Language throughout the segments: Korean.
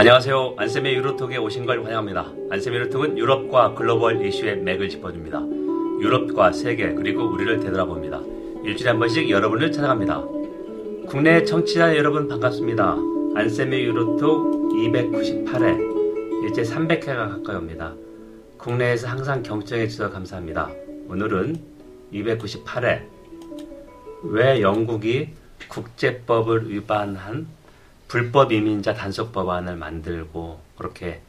안녕하세요. 안쌤의 유로톡에 오신 걸 환영합니다. 안쌤의 유로톡은 유럽과 글로벌 이슈의 맥을 짚어줍니다. 유럽과 세계 그리고 우리를 되돌아봅니다. 일주일에 한 번씩 여러분을 찾아갑니다. 국내 청취자 여러분 반갑습니다. 안쌤의 유로톡 298회 이제 300회가 가까이 옵니다. 국내에서 항상 경청해 주셔서 감사합니다. 오늘은 298회 왜 영국이 국제법을 위반한 불법 이민자 단속 법안을 만들고 그렇게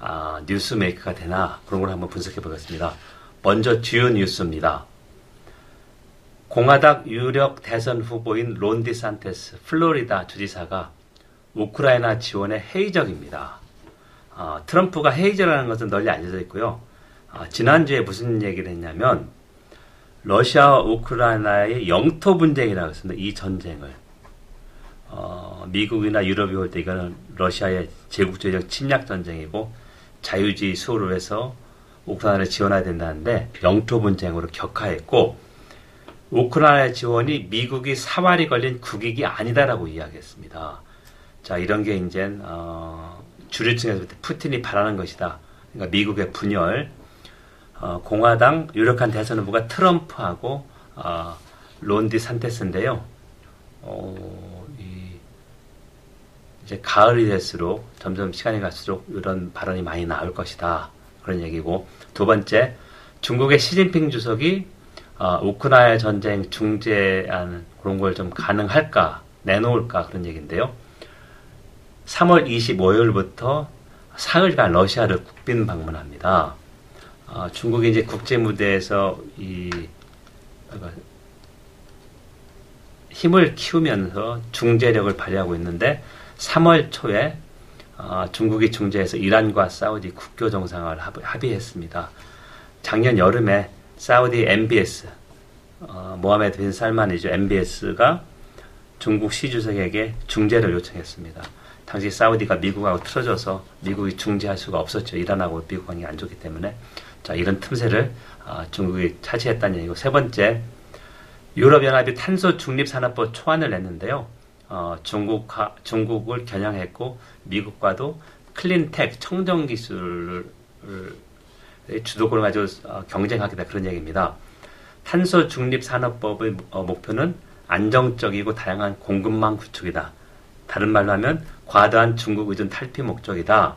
아, 뉴스 메이커가 되나 그런 걸 한번 분석해 보겠습니다. 먼저 주요 뉴스입니다. 공화당 유력 대선 후보인 론 디 산테스 플로리다 주지사가 우크라이나 지원에 회의적입니다. 어, 트럼프가 회의적이라는 것은 널리 알려져 있고요. 어, 지난주에 무슨 얘기를 했냐면 러시아와 우크라이나의 영토 분쟁이라고 했습니다. 이 전쟁을 어, 미국이나 유럽이 볼때 이거는 러시아의 제국주의적 침략 전쟁이고 자유주의 수호를 해서 우크라이나를 지원해야 된다는데 영토 분쟁으로 격하했고 우크라이나 지원이 미국이 사활이 걸린 국익이 아니다라고 이야기했습니다. 자 이런 게 이제 어, 주류층에서 푸틴이 바라는 것이다. 그러니까 미국의 분열, 어, 공화당 유력한 대선 후보가 트럼프하고 어, 론디 산테스인데요. 어, 이, 이제 가을이 될수록 점점 시간이 갈수록 이런 발언이 많이 나올 것이다. 그런 얘기고 두 번째 중국의 시진핑 주석이 어, 우크라이나 전쟁 중재안 그런 걸 좀 가능할까 내놓을까 그런 얘기인데요. 3월 25일부터 사흘간 러시아를 국빈 방문합니다. 어, 중국이 이제 국제 무대에서 이 힘을 키우면서 중재력을 발휘하고 있는데 3월 초에 어, 중국이 중재해서 이란과 사우디 국교 정상을 합의했습니다. 작년 여름에 사우디 MBS 어, 모하메드 빈 살만이죠. MBS가 중국 시 주석에게 중재를 요청했습니다. 당시 사우디가 미국하고 틀어져서 미국이 중재할 수가 없었죠. 이란하고 미국 관계 안 좋기 때문에 자 이런 틈새를 어, 중국이 차지했다는 얘기고 세 번째 유럽연합이 탄소 중립산업법 초안을 냈는데요. 어, 중국 중국을 겨냥했고 미국과도 클린텍 청정 기술을 주도권을 가지고 어, 경쟁하겠다 그런 얘기입니다. 탄소 중립 산업법의 어, 목표는 안정적이고 다양한 공급망 구축이다. 다른 말로 하면 과도한 중국 의존 탈피 목적이다.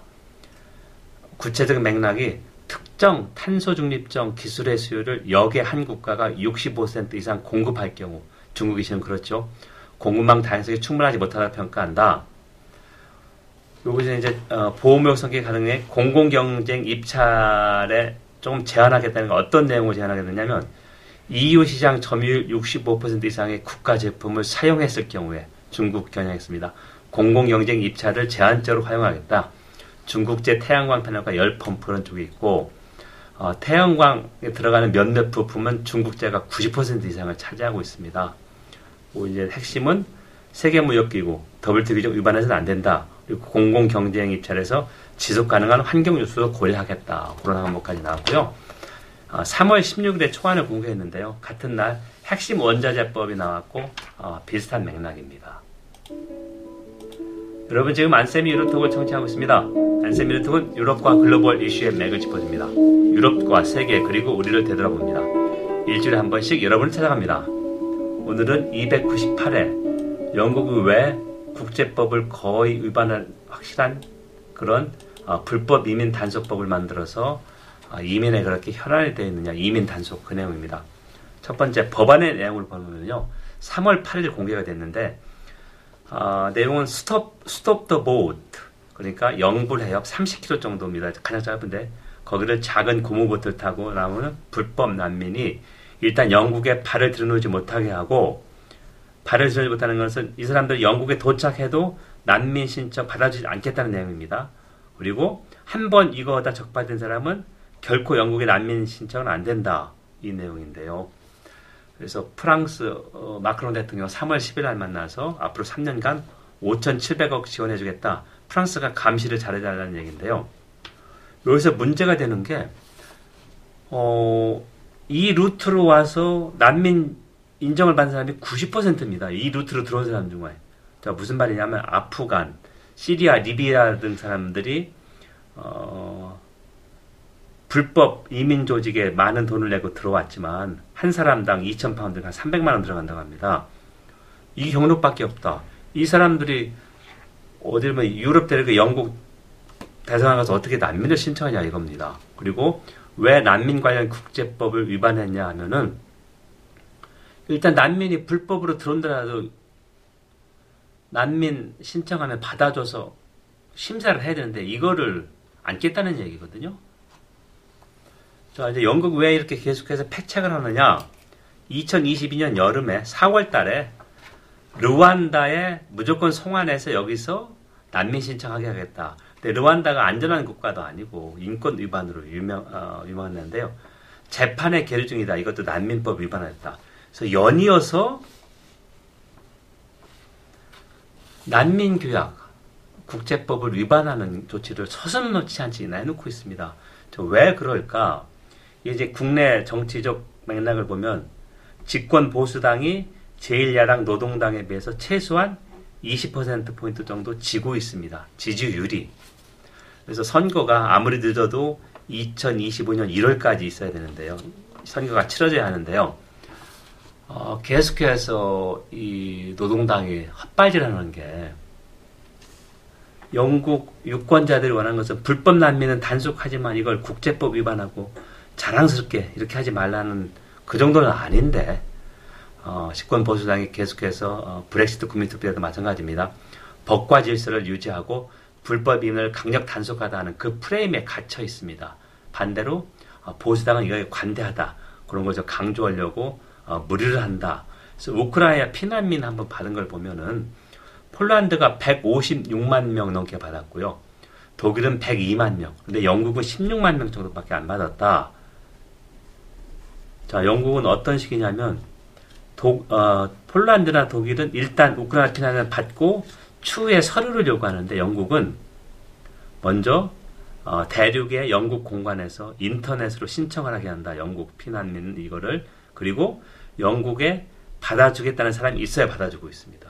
구체적 맥락이 특정 탄소 중립적 기술의 수요를 역의 한 국가가 65% 이상 공급할 경우 중국이 지금 그렇죠. 공급망 다양성이 충분하지 못하다 평가한다. 요것은 이제 어, 보호무역 성격 가능해 공공 경쟁 입찰에 좀 제한하겠다는 건 어떤 내용을 제한하겠느냐면 EU 시장 점유율 65% 이상의 국가 제품을 사용했을 경우에 중국 겨냥했습니다. 공공 경쟁 입찰을 제한적으로 활용하겠다. 중국제 태양광 패널과 열 펌프는 쪽이 있고 어, 태양광에 들어가는 몇몇 부품은 중국제가 90% 이상을 차지하고 있습니다. 뭐 이제 핵심은 세계무역기구 WTO 위반해서는 안 된다. 그리고 공공 경쟁 입찰에서 지속 가능한 환경 요소도 고려하겠다. 그런 항목까지 나왔고요. 어, 3월 16일에 초안을 공개했는데요. 같은 날 핵심 원자재법이 나왔고 어, 비슷한 맥락입니다. 여러분 지금 안쌤이 유로톡을 청취하고 있습니다. 안쌤이 유로톡은 유럽과 글로벌 이슈의 맥을 짚어줍니다. 유럽과 세계 그리고 우리를 되돌아봅니다. 일주일에 한 번씩 여러분을 찾아갑니다. 오늘은 298회 영국이 왜 국제법을 거의 위반한 확실한 그런 어, 불법 이민 단속법을 만들어서 어, 이민에 그렇게 혈안이 되어 있느냐 이민 단속 그 내용입니다. 첫 번째 법안의 내용을 보면요. 3월 8일 공개가 됐는데 어, 내용은 스톱 스톱 더 보트 그러니까 영불 해협 30km 정도입니다. 가장 짧은데 거기를 작은 고무보트를 타고 나오는 불법 난민이 일단 영국에 발을 들여놓지 못하게 하고 발을 들여놓지 못하는 것은 이 사람들 영국에 도착해도 난민 신청 받아주지 않겠다는 내용입니다. 그리고 한 번 이거 다 적발된 사람은 결코 영국에 난민 신청은 안 된다. 이 내용인데요. 그래서 프랑스 어, 마크롱 대통령 3월 10일 날 만나서 앞으로 3년간 5,700억 지원해주겠다. 프랑스가 감시를 잘해달라는 얘기인데요. 여기서 문제가 되는 게, 어, 이 루트로 와서 난민 인정을 받는 사람이 90%입니다. 이 루트로 들어온 사람 중에. 자, 무슨 말이냐면, 아프간, 시리아, 리비아 등 사람들이 어, 불법 이민 조직에 많은 돈을 내고 들어왔지만 한 사람당 2천 파운드 한 300만 원 들어간다고 합니다. 이 경로밖에 없다. 이 사람들이 뭐 유럽 데리고 영국 대사관 가서 어떻게 난민을 신청하냐 이겁니다. 그리고 왜 난민 관련 국제법을 위반했냐 하면은 일단 난민이 불법으로 들어온다라도 난민 신청하면 받아줘서 심사를 해야 되는데 이거를 안 깼다는 얘기거든요. 자, 이제 영국 왜 이렇게 계속해서 패착을 하느냐? 2022년 여름에 4월 달에 르완다에 무조건 송환해서 여기서 난민 신청하게 하겠다. 근데 르완다가 안전한 국가도 아니고 인권 위반으로 유명, 어, 유명했는데요. 재판에 계류 중이다. 이것도 난민법 위반했다. 그래서 연이어서 난민 규약, 국제법을 위반하는 조치를 서슴놓지 않지 내놓고 있습니다. 왜 그럴까? 이제 국내 정치적 맥락을 보면 집권 보수당이 제1야당 노동당에 비해서 최소한 20%포인트 정도 지고 있습니다. 지지율이. 그래서 선거가 아무리 늦어도 2025년 1월까지 있어야 되는데요. 선거가 치러져야 하는데요. 어, 계속해서 이 노동당이 헛발질하는 게 영국 유권자들이 원하는 것은 불법 난민은 단속하지만 이걸 국제법 위반하고 자랑스럽게 이렇게 하지 말라는 그 정도는 아닌데 어, 식권 보수당이 계속해서 어, 브렉시트 국민투표에도 마찬가지입니다. 법과 질서를 유지하고 불법 이민을 강력 단속하다는 그 프레임에 갇혀 있습니다. 반대로 어, 보수당은 이거에 관대하다 그런 걸 좀 강조하려고 어, 무리를 한다. 그래서 우크라이나 피난민 한번 받은 걸 보면은 폴란드가 156만 명 넘게 받았고요. 독일은 102만 명. 근데 영국은 16만 명 정도밖에 안 받았다. 자, 영국은 어떤 식이냐면 도, 어, 폴란드나 독일은 일단 우크라이나 피난을 받고 추후에 서류를 요구하는데 영국은 먼저 어, 대륙의 영국 공간에서 인터넷으로 신청을 하게 한다. 영국 피난민 이거를 그리고 영국에 받아주겠다는 사람이 있어야 받아주고 있습니다.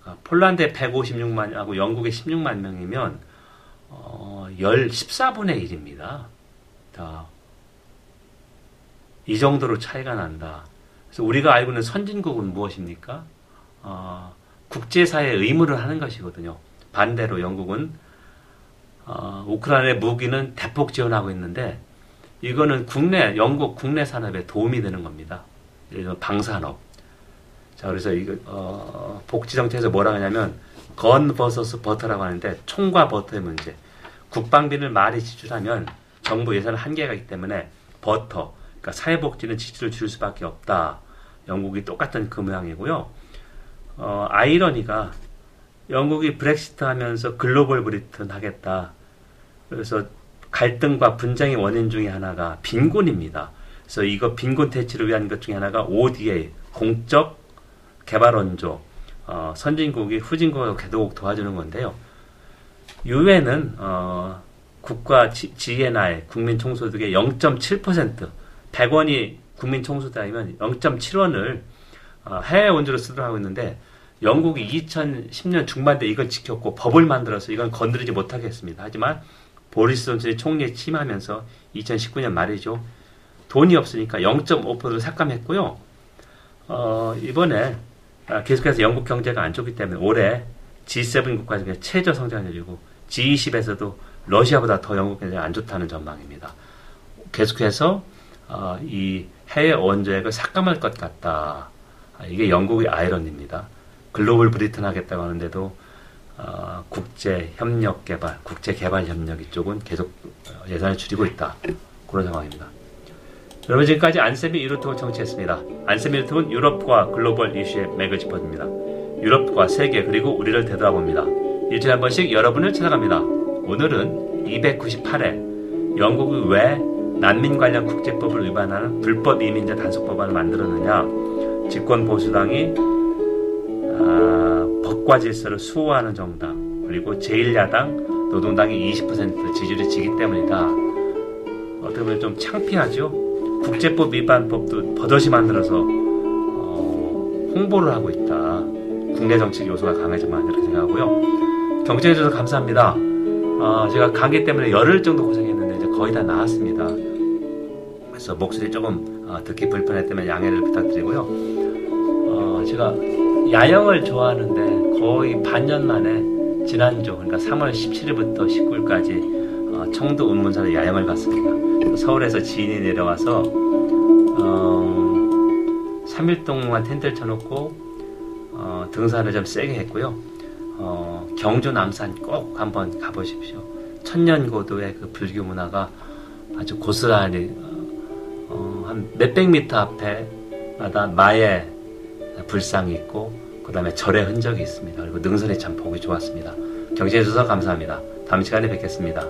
그러니까 폴란드에 156만하고 영국에 16만 명이면 어, 10, 14분의 1입니다. 다. 이 정도로 차이가 난다. 그래서 우리가 알고 있는 선진국은 무엇입니까? 어, 국제사회의 의무를 하는 것이거든요. 반대로 영국은 어, 우크라이나의 무기는 대폭 지원하고 있는데 이거는 국내 영국 국내 산업에 도움이 되는 겁니다. 방산업. 자, 그래서 이거, 어, 복지 정책에서 뭐라 하냐면, gun versus butter라고 하는데, 총과 버터의 문제. 국방비를 많이 지출하면 정부 예산 한계가 있기 때문에 버터, 그러니까 사회복지는 지출을 줄 수밖에 없다. 영국이 똑같은 그 모양이고요. 어, 아이러니가 영국이 브렉시트 하면서 글로벌 브리튼 하겠다. 그래서 갈등과 분쟁의 원인 중에 하나가 빈곤입니다. 그래서 이거 빈곤 퇴치를 위한 것 중에 하나가 ODA 공적 개발 원조 어, 선진국이 후진국하고 개도국 도와주는 건데요. 유엔은 어, 국가 GNI 국민 총소득의 0.7% 100원이 국민 총소득이면 0.7원을 어, 해외 원조로 쓰도록 하고 있는데 영국이 2010년 중반때 이걸 지켰고 법을 만들어서 이건 건드리지 못하게 했습니다. 하지만 보리스 존슨이 총리에 취임하면서 2019년 말이죠. 돈이 없으니까 0.5%를 삭감했고요. 어, 이번에 아, 계속해서 영국 경제가 안 좋기 때문에 올해 G7 국가 중에 최저 성장률이고 G20에서도 러시아보다 더 영국 경제가 안 좋다는 전망입니다. 계속해서 어, 이 해외 원조액을 삭감할 것 같다. 아, 이게 영국의 아이러니입니다. 글로벌 브리튼 하겠다고 하는데도 어, 국제 협력 개발, 국제 개발 협력 이쪽은 계속 예산을 줄이고 있다. 그런 상황입니다. 여러분 지금까지 안세미 유로톡을 청취했습니다. 안세미 유로톡은 유럽과 글로벌 이슈의 맥을 짚어줍니다. 유럽과 세계 그리고 우리를 되돌아봅니다. 일주일에 한 번씩 여러분을 찾아갑니다. 오늘은 298회 영국이 왜 난민 관련 국제법을 위반하는 불법 이민자 단속 법안을 만들었느냐 집권 보수당이 아, 법과 질서를 수호하는 정당 그리고 제1야당 노동당이 20% 지지율이 지기 때문이다. 어떻게 보면 좀 창피하죠. 국제법 위반 법도 버젓이 만들어서 어, 홍보를 하고 있다. 국내 정치 요소가 강해지만 이렇게 생각하고요. 경청해 주셔서 감사합니다. 어, 제가 감기 때문에 열흘 정도 고생했는데 이제 거의 다 나았습니다. 그래서 목소리 조금 어, 듣기 불편했다면 양해를 부탁드리고요. 어, 제가 야영을 좋아하는데 거의 반년 만에 지난주 그러니까 3월 17일부터 19일까지 어, 청도 운문사로 야영을 갔습니다. 서울에서 지인이 내려와서 어, 3일 동안 텐트를 쳐놓고 어, 등산을 좀 세게 했고요. 어, 경주 남산 꼭 한번 가보십시오. 천년고도의 그 불교 문화가 아주 고스란히 어, 한 몇백 미터 앞에마다 마의 불상이 있고 그 다음에 절의 흔적이 있습니다. 그리고 능선이 참 보기 좋았습니다. 경치해 주셔서 감사합니다. 다음 시간에 뵙겠습니다.